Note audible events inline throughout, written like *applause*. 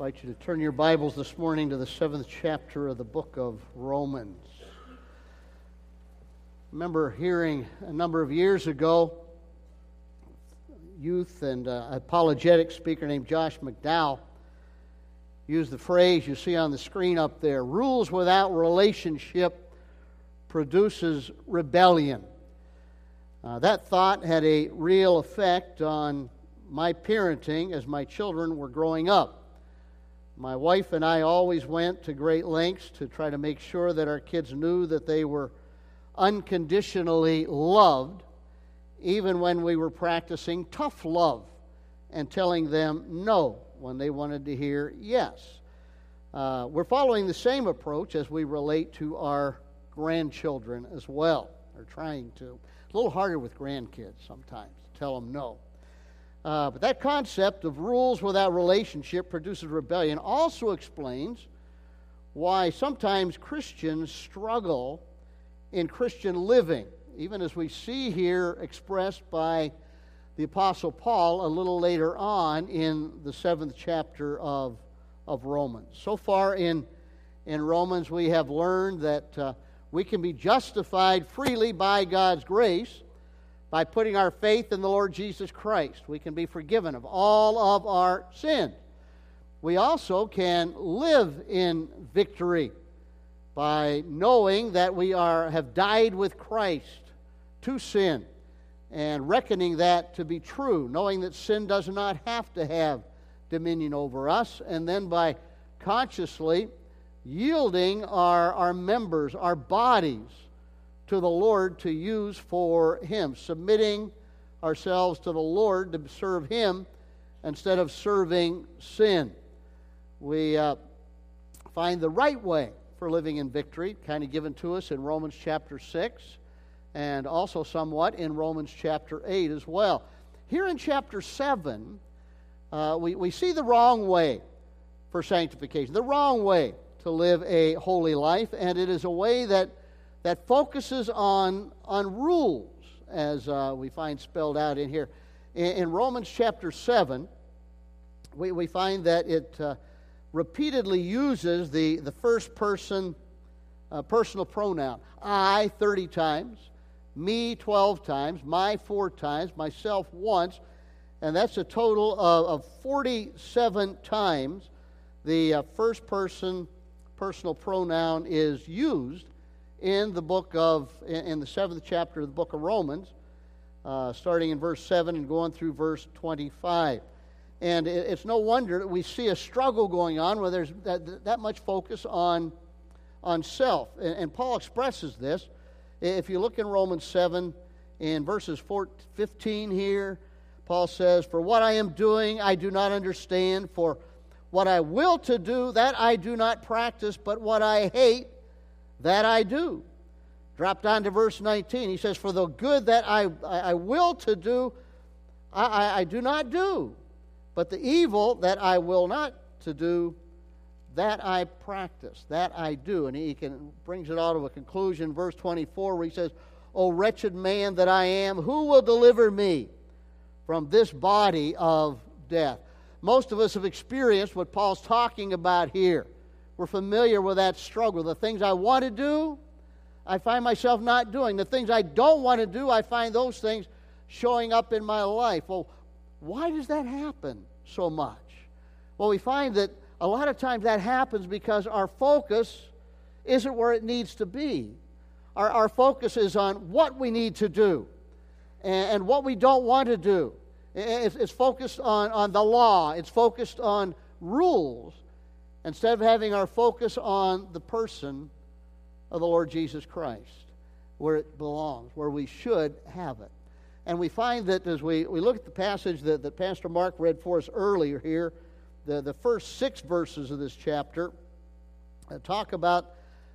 invite you to turn your Bibles this morning to the seventh chapter of the book of Romans. I remember hearing a number of years ago, youth and uh, apologetic speaker named Josh McDowell used the phrase you see on the screen up there rules without relationship produces rebellion. Uh, that thought had a real effect on my parenting as my children were growing up. My wife and I always went to great lengths to try to make sure that our kids knew that they were unconditionally loved, even when we were practicing tough love and telling them no when they wanted to hear yes. Uh, we're following the same approach as we relate to our grandchildren as well, or trying to. It's a little harder with grandkids sometimes to tell them no. Uh, but that concept of rules without relationship produces rebellion also explains why sometimes Christians struggle in Christian living, even as we see here expressed by the Apostle Paul a little later on in the seventh chapter of, of Romans. So far in, in Romans, we have learned that uh, we can be justified freely by God's grace by putting our faith in the Lord Jesus Christ. We can be forgiven of all of our sins. We also can live in victory by knowing that we are, have died with Christ to sin and reckoning that to be true, knowing that sin does not have to have dominion over us, and then by consciously yielding our, our members, our bodies, to the Lord to use for Him, submitting ourselves to the Lord to serve Him instead of serving sin. We uh, find the right way for living in victory, kind of given to us in Romans chapter 6 and also somewhat in Romans chapter 8 as well. Here in chapter 7, uh, we, we see the wrong way for sanctification, the wrong way to live a holy life, and it is a way that that focuses on, on rules, as uh, we find spelled out in here. In, in, Romans chapter 7, we, we find that it uh, repeatedly uses the, the first person uh, personal pronoun. I 30 times, me 12 times, my four times, myself once, and that's a total of, of 47 times the uh, first person personal pronoun is used in the book of, in the seventh chapter of the book of Romans, uh, starting in verse 7 and going through verse 25. And it's no wonder that we see a struggle going on where there's that, that much focus on, on self. And, and Paul expresses this. If you look in Romans 7, in verses 14, 15 here, Paul says, For what I am doing, I do not understand. For what I will to do, that I do not practice. But what I hate, that I do. Drop down to verse 19. He says, For the good that I, I will to do, I, I, I do not do. But the evil that I will not to do, that I practice, that I do. And he can, brings it all to a conclusion. Verse 24, where he says, O wretched man that I am, who will deliver me from this body of death? Most of us have experienced what Paul's talking about here. We're familiar with that struggle. The things I want to do, I find myself not doing. The things I don't want to do, I find those things showing up in my life. Well, why does that happen so much? Well, we find that a lot of times that happens because our focus isn't where it needs to be. Our, our focus is on what we need to do and, and what we don't want to do. It's, it's focused on, on the law, it's focused on rules instead of having our focus on the person of the Lord Jesus Christ, where it belongs, where we should have it. And we find that as we, we look at the passage that, that Pastor Mark read for us earlier here, the, the first six verses of this chapter uh, talk about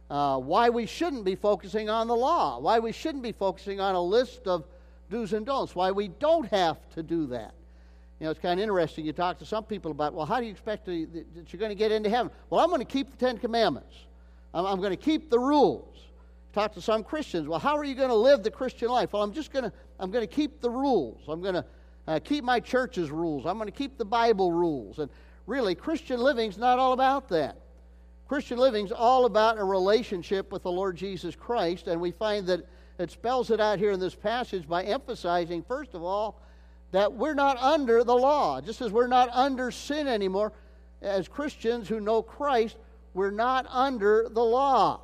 uh, why we shouldn't be focusing on the law, why we shouldn't be focusing on a list of do's and don'ts, why we don't have to do that. Know, it's kind of interesting. You talk to some people about, well, how do you expect to, that you're going to get into heaven? Well, I'm going to keep the Ten Commandments. I'm, I'm going to keep the rules. Talk to some Christians. Well, how are you going to live the Christian life? Well, I'm just going to, I'm going to keep the rules. I'm going to uh, keep my church's rules. I'm going to keep the Bible rules. And really, Christian living's not all about that. Christian living's all about a relationship with the Lord Jesus Christ, and we find that it spells it out here in this passage by emphasizing, first of all, that we're not under the law. Just as we're not under sin anymore, as Christians who know Christ, we're not under the law.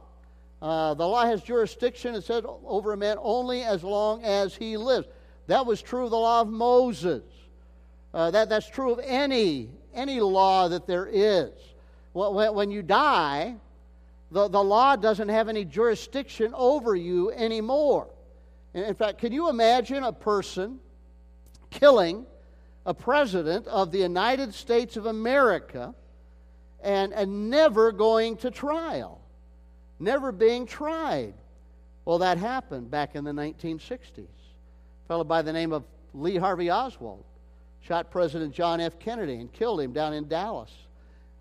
Uh, the law has jurisdiction, it says, over a man only as long as he lives. That was true of the law of Moses. Uh, that, that's true of any, any law that there is. When, when you die, the, the law doesn't have any jurisdiction over you anymore. In fact, can you imagine a person killing a president of the United States of America and, and never going to trial? Never being tried. Well, that happened back in the 1960s. A fellow by the name of Lee Harvey Oswald shot President John F. Kennedy and killed him down in Dallas.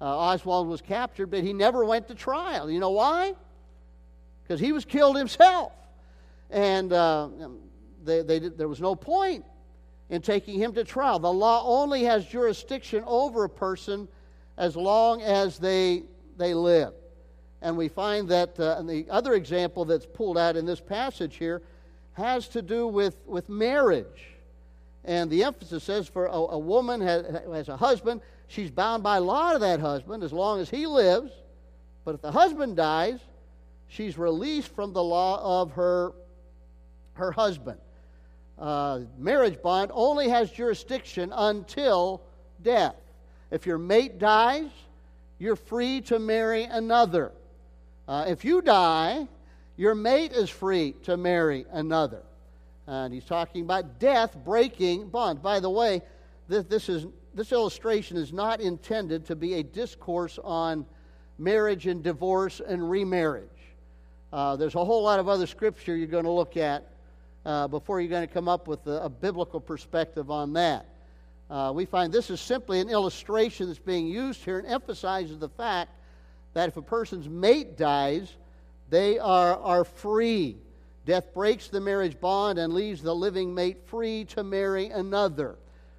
Uh, Oswald was captured, but he never went to trial. You know why? Because he was killed himself. And uh, they, they, there was no point in taking him to trial. The law only has jurisdiction over a person as long as they, they live. And we find that, uh, and the other example that's pulled out in this passage here has to do with, with marriage. And the emphasis says for a, a woman has, has a husband, she's bound by law to that husband as long as he lives. But if the husband dies, she's released from the law of her, her husband. Uh, marriage bond only has jurisdiction until death. If your mate dies, you're free to marry another. Uh, if you die, your mate is free to marry another. And he's talking about death breaking bonds. By the way, this, this, is, this illustration is not intended to be a discourse on marriage and divorce and remarriage. Uh, there's a whole lot of other scripture you're going to look at uh, before you're going to come up with a, a biblical perspective on that. Uh, we find this is simply an illustration that's being used here and emphasizes the fact that if a person's mate dies, they are, are free Death breaks the marriage bond and leaves the living mate free to marry another.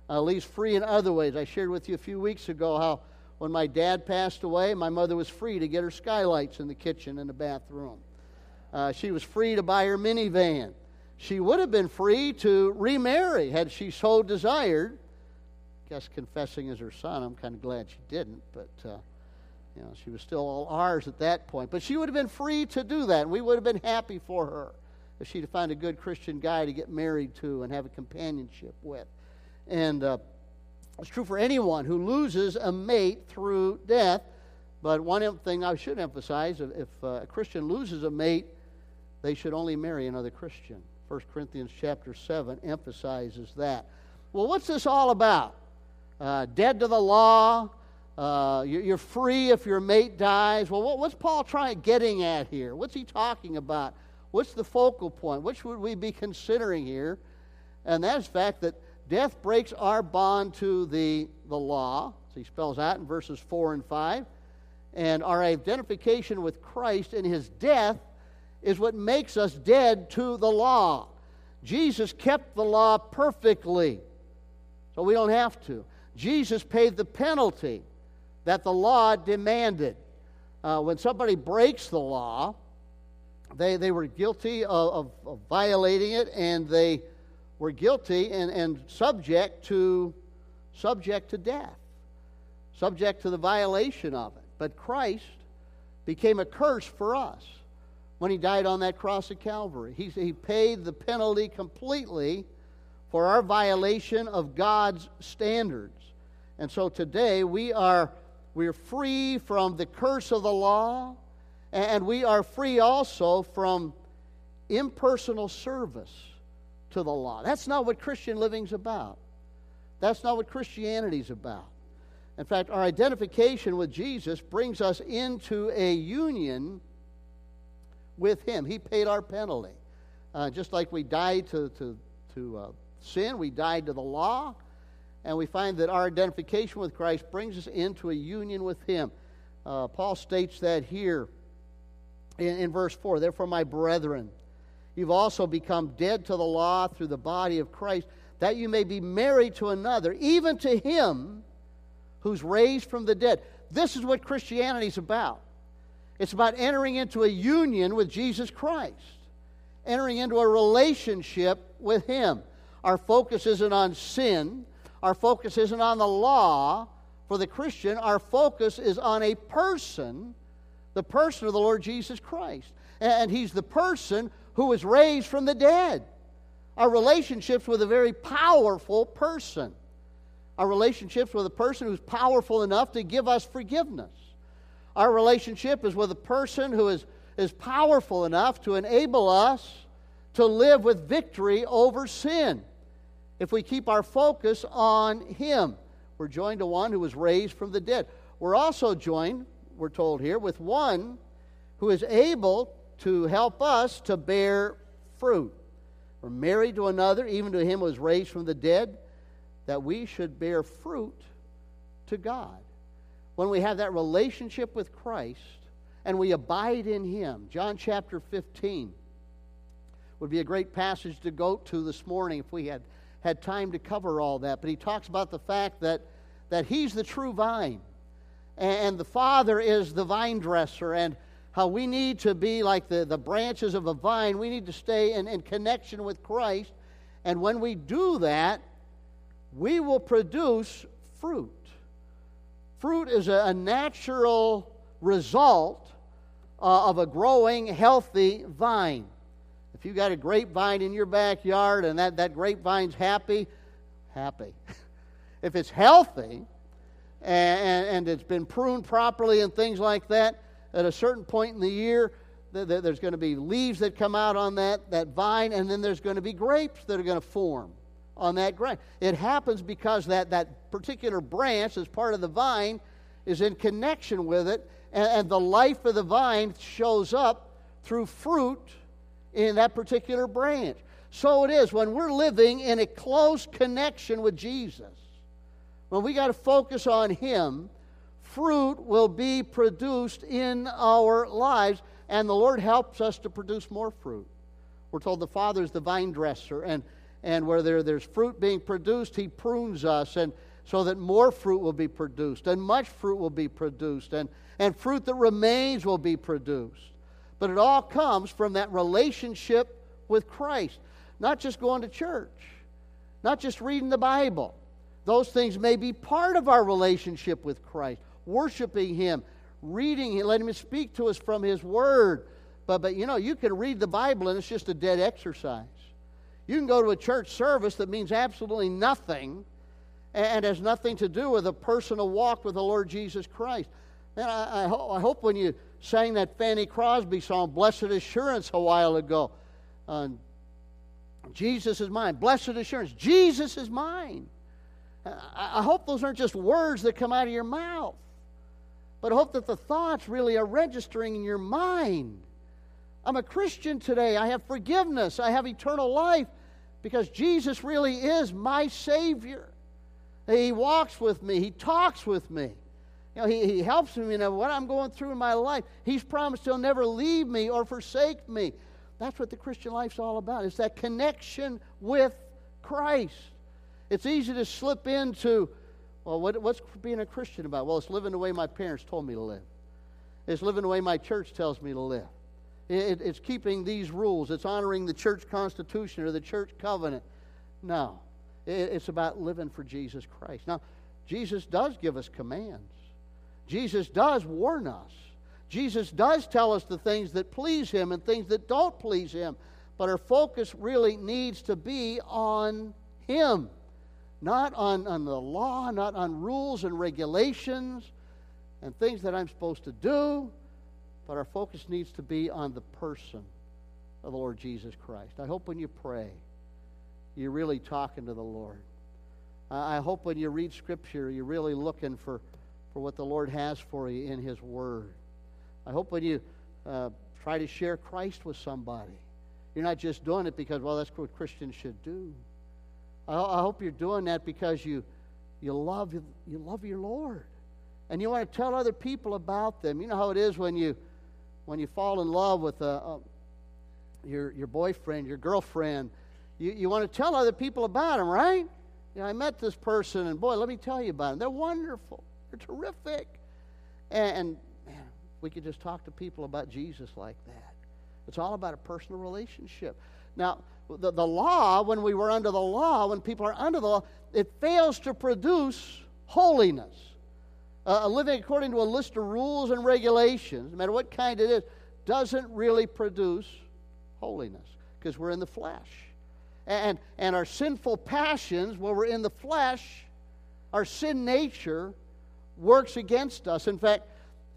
Uh, leaves free in other ways. I shared with you a few weeks ago how when my dad passed away, my mother was free to get her skylights in the kitchen and the bathroom. Uh, she was free to buy her minivan. She would have been free to remarry had she so desired. I guess confessing as her son, I'm kind of glad she didn't, but uh, you know, she was still all ours at that point. But she would have been free to do that, and we would have been happy for her if she'd find a good Christian guy to get married to and have a companionship with. And uh, it's true for anyone who loses a mate through death. But one thing I should emphasize if uh, a Christian loses a mate, they should only marry another Christian. 1 Corinthians chapter 7 emphasizes that. Well, what's this all about? Uh, dead to the law. Uh, you're free if your mate dies. Well, what's Paul trying getting at here? What's he talking about? What's the focal point? What should we be considering here? And that is the fact that death breaks our bond to the, the law. So he spells out in verses 4 and 5. And our identification with Christ in his death is what makes us dead to the law. Jesus kept the law perfectly, so we don't have to. Jesus paid the penalty that the law demanded. Uh, when somebody breaks the law, they, they were guilty of, of, of violating it, and they were guilty and, and subject to subject to death, subject to the violation of it. But Christ became a curse for us when he died on that cross at Calvary. He, he paid the penalty completely for our violation of God's standards. And so today we are we're free from the curse of the law and we are free also from impersonal service to the law. That's not what Christian living's about. That's not what Christianity's about. In fact, our identification with Jesus brings us into a union with Him. He paid our penalty. Uh, just like we died to, to, to uh, sin, we died to the law, and we find that our identification with Christ brings us into a union with Him. Uh, Paul states that here in, in verse 4 Therefore, my brethren, you've also become dead to the law through the body of Christ, that you may be married to another, even to him who's raised from the dead. This is what Christianity is about. It's about entering into a union with Jesus Christ, entering into a relationship with Him. Our focus isn't on sin, our focus isn't on the law. For the Christian, our focus is on a person, the person of the Lord Jesus Christ. And He's the person who was raised from the dead. Our relationships with a very powerful person. Our relationships with a person who's powerful enough to give us forgiveness. Our relationship is with a person who is, is powerful enough to enable us to live with victory over sin if we keep our focus on Him. We're joined to one who was raised from the dead. We're also joined, we're told here, with one who is able to help us to bear fruit. We're married to another, even to him who was raised from the dead, that we should bear fruit to God. When we have that relationship with Christ and we abide in him, John chapter 15 would be a great passage to go to this morning if we had had time to cover all that. But he talks about the fact that, that he's the true vine and the Father is the vine dresser and how we need to be like the, the branches of a vine. We need to stay in, in connection with Christ. And when we do that, we will produce fruit. Fruit is a, natural result uh, of a growing, healthy vine. If you've got a grapevine in your backyard and that, that grapevine's happy, happy. *laughs* if it's healthy and, and it's been pruned properly and things like that, at a certain point in the year, there's going to be leaves that come out on that, that vine, and then there's going to be grapes that are going to form on that ground. It happens because that, that particular branch, as part of the vine, is in connection with it, and, and the life of the vine shows up through fruit in that particular branch. So it is when we're living in a close connection with Jesus, when we got to focus on Him fruit will be produced in our lives, and the Lord helps us to produce more fruit. We're told the Father is the vine dresser, and, and where there, there's fruit being produced, He prunes us, and so that more fruit will be produced, and much fruit will be produced, and, and fruit that remains will be produced. But it all comes from that relationship with Christ, not just going to church, not just reading the Bible. Those things may be part of our relationship with Christ worshiping Him, reading Him, letting Him speak to us from His Word. But, but you know, you can read the Bible and it's just a dead exercise. You can go to a church service that means absolutely nothing and has nothing to do with a personal walk with the Lord Jesus Christ. And I, I, ho- I hope when you sang that Fanny Crosby song, Blessed Assurance, a while ago, uh, Jesus is mine. Blessed Assurance, Jesus is mine. I, I hope those aren't just words that come out of your mouth but I hope that the thoughts really are registering in your mind. I'm a Christian today. I have forgiveness. I have eternal life because Jesus really is my Savior. He walks with me, He talks with me. You know, he, he helps me in what I'm going through in my life. He's promised He'll never leave me or forsake me. That's what the Christian life's all about. It's that connection with Christ. It's easy to slip into well, what, what's being a Christian about? Well, it's living the way my parents told me to live. It's living the way my church tells me to live. It, it's keeping these rules. It's honoring the church constitution or the church covenant. No. It, it's about living for Jesus Christ. Now, Jesus does give us commands. Jesus does warn us. Jesus does tell us the things that please Him and things that don't please Him. But our focus really needs to be on Him not on, on the law, not on rules and regulations and things that I'm supposed to do, but our focus needs to be on the person of the Lord Jesus Christ. I hope when you pray, you're really talking to the Lord. I hope when you read Scripture, you're really looking for, for what the Lord has for you in His Word. I hope when you uh, try to share Christ with somebody, you're not just doing it because, well, that's what Christians should do. I, hope you're doing that because you, you, love, you love your Lord. And you want to tell other people about them. You know how it is when you, when you fall in love with a, a your, your boyfriend, your girlfriend. You, you want to tell other people about them, right? You know, I met this person, and boy, let me tell you about them. They're wonderful. They're terrific. And, man, we could just talk to people about Jesus like that. It's all about a personal relationship. Now, the, the law, when we were under the law, when people are under the law, it fails to produce holiness. Uh, living according to a list of rules and regulations, no matter what kind it is, doesn't really produce holiness because we're in the flesh. And, and our sinful passions, when we're in the flesh, our sin nature works against us. In fact,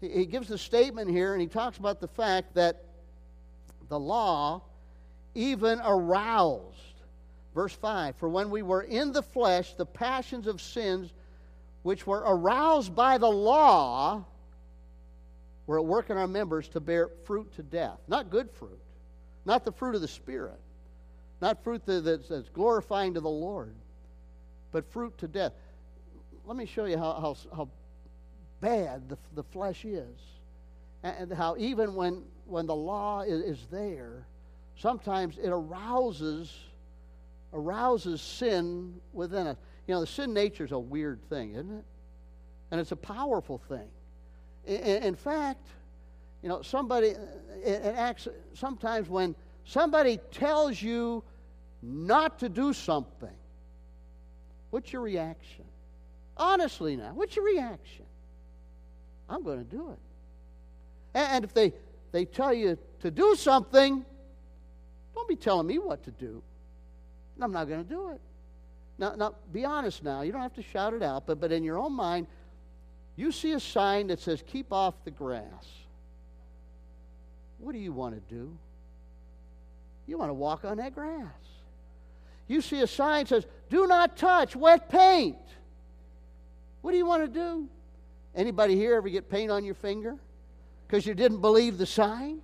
he gives the statement here and he talks about the fact that the law even aroused. Verse 5 For when we were in the flesh, the passions of sins which were aroused by the law were at work in our members to bear fruit to death. Not good fruit, not the fruit of the Spirit, not fruit that's, glorifying to the Lord, but fruit to death. Let me show you how, how, how bad the, the flesh is, and how even when, when the law is, is there, sometimes it arouses arouses sin within us. You know, the sin nature is a weird thing, isn't it? And it's a powerful thing. In, in fact, you know, somebody, it, acts sometimes when somebody tells you not to do something, what's your reaction? Honestly, now, what's your reaction? I'm going to do it. And, and if they, they tell you to do something, don't be telling me what to do. I'm not going to do it. Now, now, be honest now. You don't have to shout it out, but, but in your own mind, you see a sign that says, keep off the grass. What do you want to do? You want to walk on that grass. You see a sign that says, do not touch wet paint. What do you want to do? Anybody here ever get paint on your finger because you didn't believe the sign?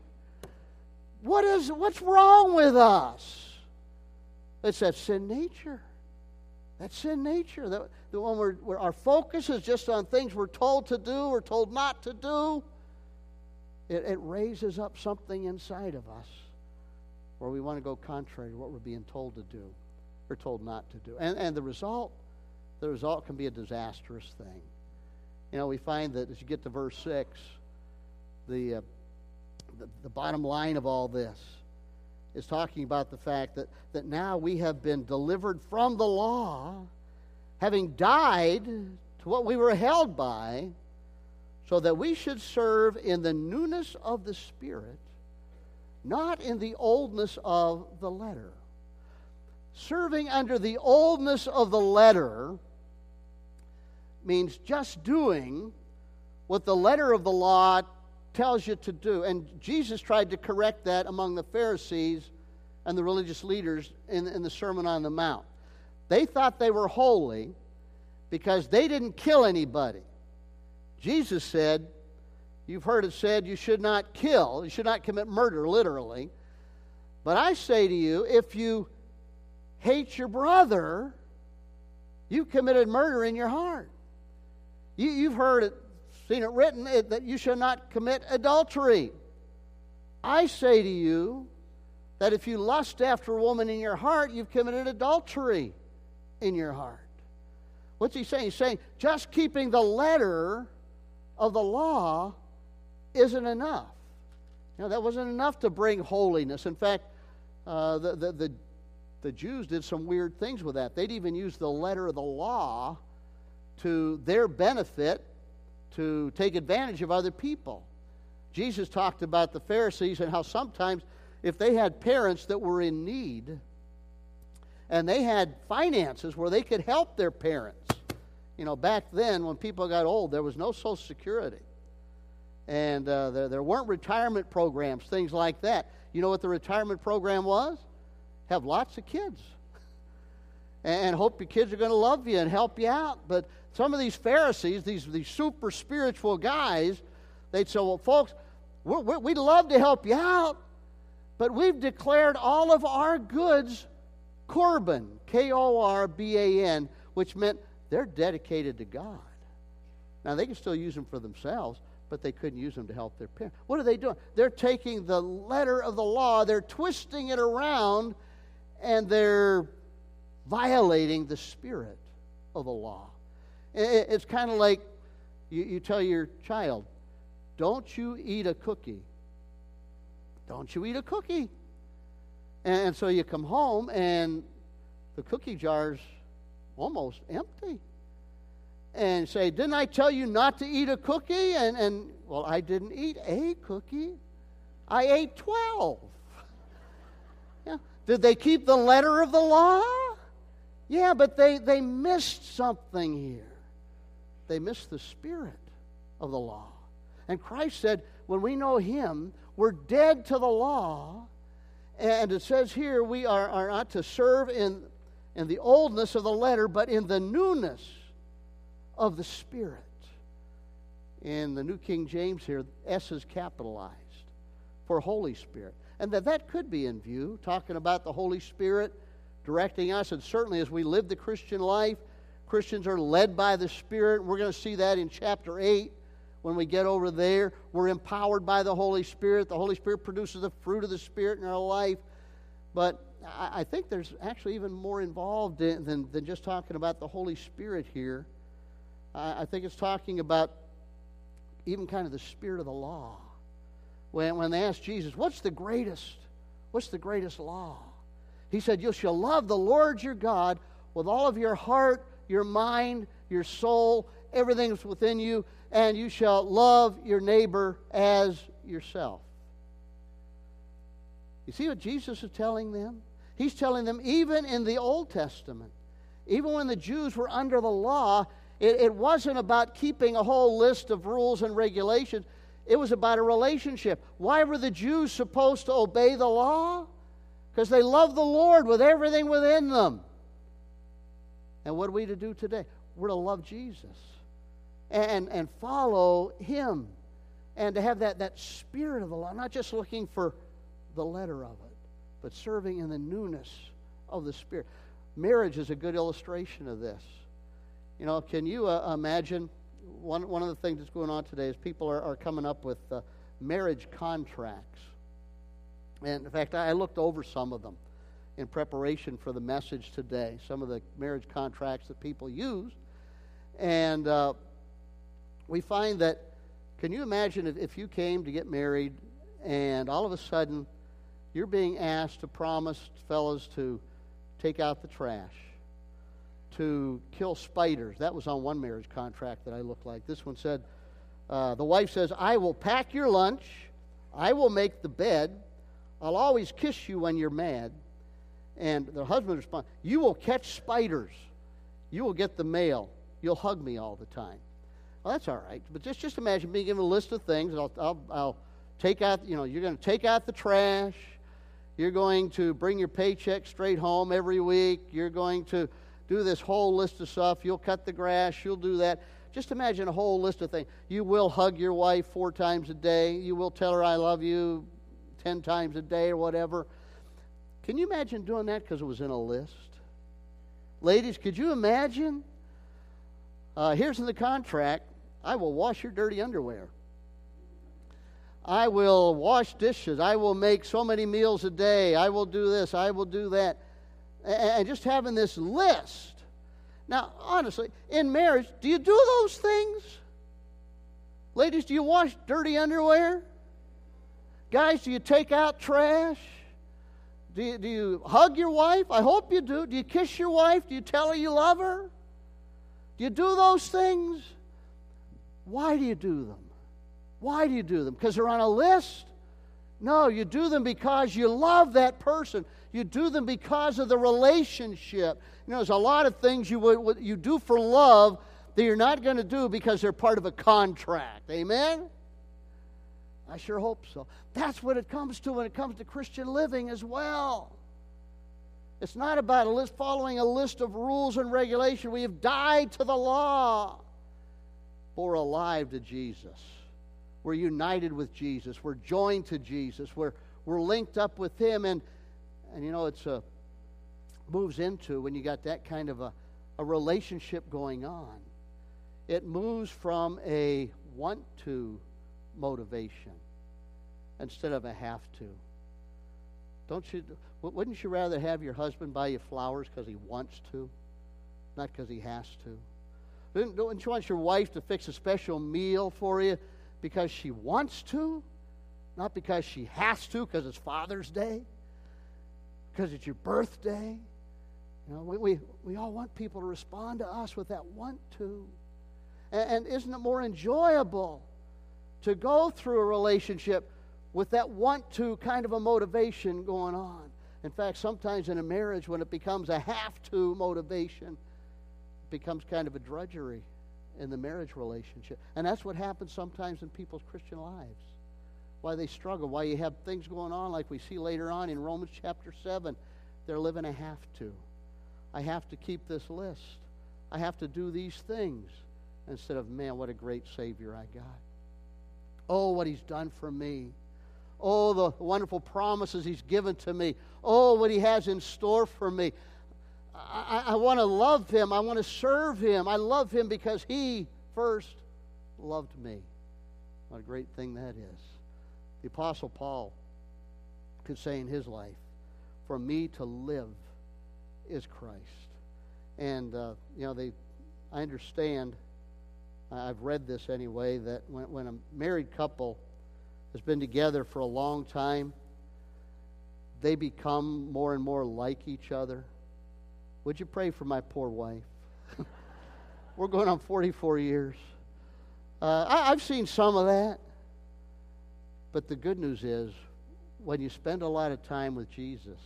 What is, what's wrong with us? It's that sin nature. That sin nature. That, the one where, where our focus is just on things we're told to do or told not to do. It, it raises up something inside of us where we want to go contrary to what we're being told to do or told not to do. And, and the result, the result can be a disastrous thing. You know, we find that as you get to verse 6, the, uh, the, the bottom line of all this is talking about the fact that, that now we have been delivered from the law, having died to what we were held by, so that we should serve in the newness of the Spirit, not in the oldness of the letter. Serving under the oldness of the letter means just doing what the letter of the law tells you to do. And Jesus tried to correct that among the Pharisees and the religious leaders in, in the Sermon on the Mount. They thought they were holy because they didn't kill anybody. Jesus said, You've heard it said you should not kill, you should not commit murder, literally. But I say to you, if you hate your brother, you've committed murder in your heart. You, have heard it seen it written that you shall not commit adultery. I say to you that if you lust after a woman in your heart, you've committed adultery in your heart. What's he saying? He's saying just keeping the letter of the law isn't enough. You know, that wasn't enough to bring holiness. In fact, uh, the, the, the, the Jews did some weird things with that. They'd even use the letter of the law to their benefit to take advantage of other people. Jesus talked about the Pharisees and how sometimes if they had parents that were in need and they had finances where they could help their parents. You know, back then when people got old, there was no Social Security. And uh, there, there weren't retirement programs, things like that. You know what the retirement program was? Have lots of kids. *laughs* and hope your kids are going to love you and help you out. But some of these Pharisees, these, these super spiritual guys, they'd say, Well, folks, we're, we'd love to help you out, but we've declared all of our goods Korban, K O R B A N, which meant they're dedicated to God. Now, they can still use them for themselves, but they couldn't use them to help their parents. What are they doing? They're taking the letter of the law, they're twisting it around, and they're violating the spirit of the law. It's kind of like you, you tell your child, don't you eat a cookie. Don't you eat a cookie. And so you come home and the cookie jar's almost empty. And say, Didn't I tell you not to eat a cookie? And, and well, I didn't eat a cookie, I ate 12. *laughs* Yeah. Did they keep the letter of the law? Yeah, but they, they missed something here. They miss the spirit of the law. And Christ said, when we know Him, we're dead to the law. And it says here, we are, are not to serve in, in the oldness of the letter, but in the newness of the Spirit. In the New King James here, S is capitalized for Holy Spirit. And that that could be in view, talking about the Holy Spirit directing us. And certainly as we live the Christian life, Christians are led by the Spirit. We're going to see that in chapter 8 when we get over there. We're empowered by the Holy Spirit. The Holy Spirit produces the fruit of the Spirit in our life. But I, think there's actually even more involved in, than, than just talking about the Holy Spirit here. I, I think it's talking about even kind of the spirit of the law. When, when they asked Jesus, What's the greatest? What's the greatest law? He said, You shall love the Lord your God with all of your heart, your mind, your soul, everything that's within you, and you shall love your neighbor as yourself. You see what Jesus is telling them? He's telling them, even in the Old Testament, even when the Jews were under the law, it, it wasn't about keeping a whole list of rules and regulations. It was about a relationship. Why were the Jews supposed to obey the law? Because they loved the Lord with everything within them. And what are we to do today? We're to love Jesus and, and follow Him and to have that, that spirit of the law, not just looking for the letter of it, but serving in the newness of the Spirit. Marriage is a good illustration of this. You know, can you uh, imagine? One, one of the things that's going on today is people are, are coming up with uh, marriage contracts. And in fact, I looked over some of them in preparation for the message today, some of the marriage contracts that people use. And uh, we find that, can you imagine if, if you came to get married and all of a sudden you're being asked to promise, fellows to take out the trash, to kill spiders. That was on one marriage contract that I looked like. This one said, uh, the wife says, I will pack your lunch, I will make the bed, I'll always kiss you when you're mad. And the husband responds, You will catch spiders. You will get the mail. You'll hug me all the time. Well, that's all right. But just, just imagine being given a list of things. I'll, I'll, I'll take out, you know, you're going to take out the trash. You're going to bring your paycheck straight home every week. You're going to do this whole list of stuff. You'll cut the grass. You'll do that. Just imagine a whole list of things. You will hug your wife four times a day. You will tell her, I love you 10 times a day or whatever. Can you imagine doing that because it was in a list? Ladies, could you imagine? Uh, here's in the contract I will wash your dirty underwear. I will wash dishes. I will make so many meals a day. I will do this. I will do that. And just having this list. Now, honestly, in marriage, do you do those things? Ladies, do you wash dirty underwear? Guys, do you take out trash? Do you, do you hug your wife? I hope you do. Do you kiss your wife? Do you tell her you love her? Do you do those things? Why do you do them? Why do you do them? Because they're on a list? No, you do them because you love that person. You do them because of the relationship. You know, there's a lot of things you would you do for love that you're not going to do because they're part of a contract. Amen. I sure hope so. That's what it comes to when it comes to Christian living as well. It's not about a list, following a list of rules and regulation. We have died to the law. We're alive to Jesus. We're united with Jesus. We're joined to Jesus. We're, we're linked up with Him. And, and you know, it's a moves into when you got that kind of a, a relationship going on. It moves from a want to motivation instead of a have to. Don't you? Wouldn't you rather have your husband buy you flowers because he wants to, not because he has to? Don't, you want your wife to fix a special meal for you because she wants to? Not because she has to, because it's Father's Day, because it's your birthday. You know, we, we, we all want people to respond to us with that want to. And, and isn't it more enjoyable to go through a relationship with that want to kind of a motivation going on? In fact, sometimes in a marriage, when it becomes a have to motivation, it becomes kind of a drudgery in the marriage relationship. And that's what happens sometimes in people's Christian lives. Why they struggle, why you have things going on like we see later on in Romans chapter 7. They're living a have to. I have to keep this list. I have to do these things instead of, man, what a great Savior I got. Oh, what He's done for me. Oh, the wonderful promises He's given to me. Oh, what He has in store for me. I, I want to love Him. I want to serve Him. I love Him because He first loved me. What a great thing that is. The Apostle Paul could say in his life, For me to live is Christ. And, uh, you know, they, I understand, I've read this anyway, that when, when a married couple has been together for a long time, they become more and more like each other. Would you pray for my poor wife? *laughs* We're going on 44 years. Uh, I, I've seen some of that. But the good news is, when you spend a lot of time with Jesus,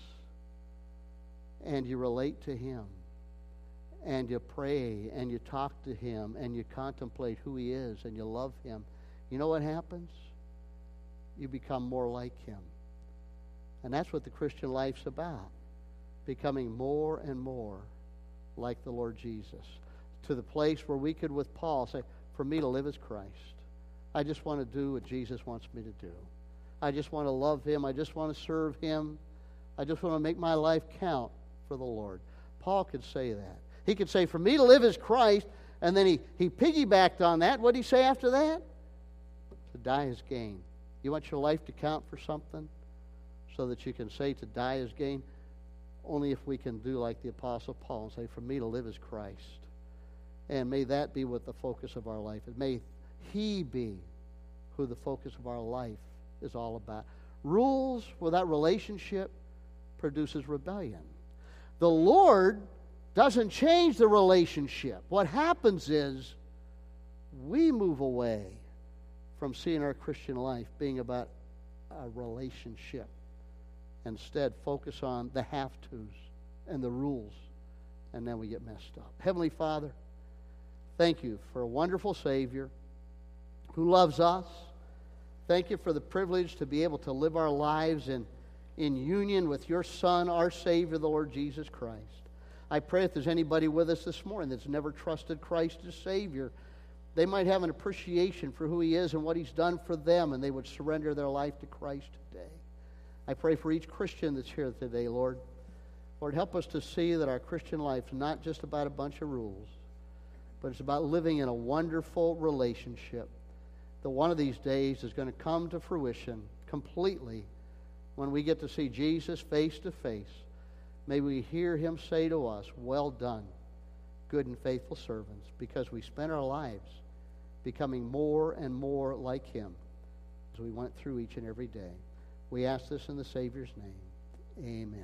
and you relate to Him and you pray and you talk to Him and you contemplate who He is and you love Him, you know what happens? You become more like Him. And that's what the Christian life's about becoming more and more like the Lord Jesus. To the place where we could, with Paul, say, For me to live is Christ. I just want to do what Jesus wants me to do. I just want to love Him. I just want to serve Him. I just want to make my life count for the Lord. Paul could say that. He could say, For me to live is Christ, and then he, he piggybacked on that. What did he say after that? To die is gain. You want your life to count for something so that you can say to die is gain? Only if we can do like the Apostle Paul and say, For me to live is Christ. And may that be what the focus of our life is. May He be who the focus of our life is all about. Rules without relationship produces rebellion. The Lord doesn't change the relationship. What happens is we move away from seeing our Christian life being about a relationship. Instead, focus on the have tos and the rules, and then we get messed up. Heavenly Father, thank you for a wonderful Savior who loves us. Thank you for the privilege to be able to live our lives in in union with your Son, our Savior, the Lord Jesus Christ. I pray if there's anybody with us this morning that's never trusted Christ as Savior, they might have an appreciation for who He is and what He's done for them, and they would surrender their life to Christ today. I pray for each Christian that's here today, Lord. Lord, help us to see that our Christian life is not just about a bunch of rules, but it's about living in a wonderful relationship that one of these days is going to come to fruition completely when we get to see Jesus face to face, may we hear him say to us, Well done, good and faithful servants, because we spent our lives becoming more and more like him as we went through each and every day. We ask this in the Savior's name. Amen.